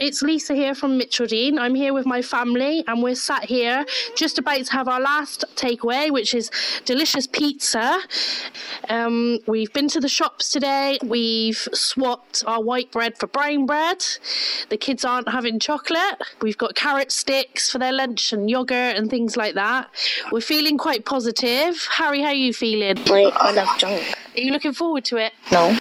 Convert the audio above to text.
It's Lisa here from Mitcheldean. I'm here with my family and we're sat here just about to have our last takeaway, which is delicious pizza. Um, we've been to the shops today. We've swapped our white bread for brown bread. The kids aren't having chocolate. We've got carrot sticks for their lunch and yogurt and things like that. We're feeling quite positive. Harry, how are you feeling? Like, I love junk. Are you looking forward to it? No.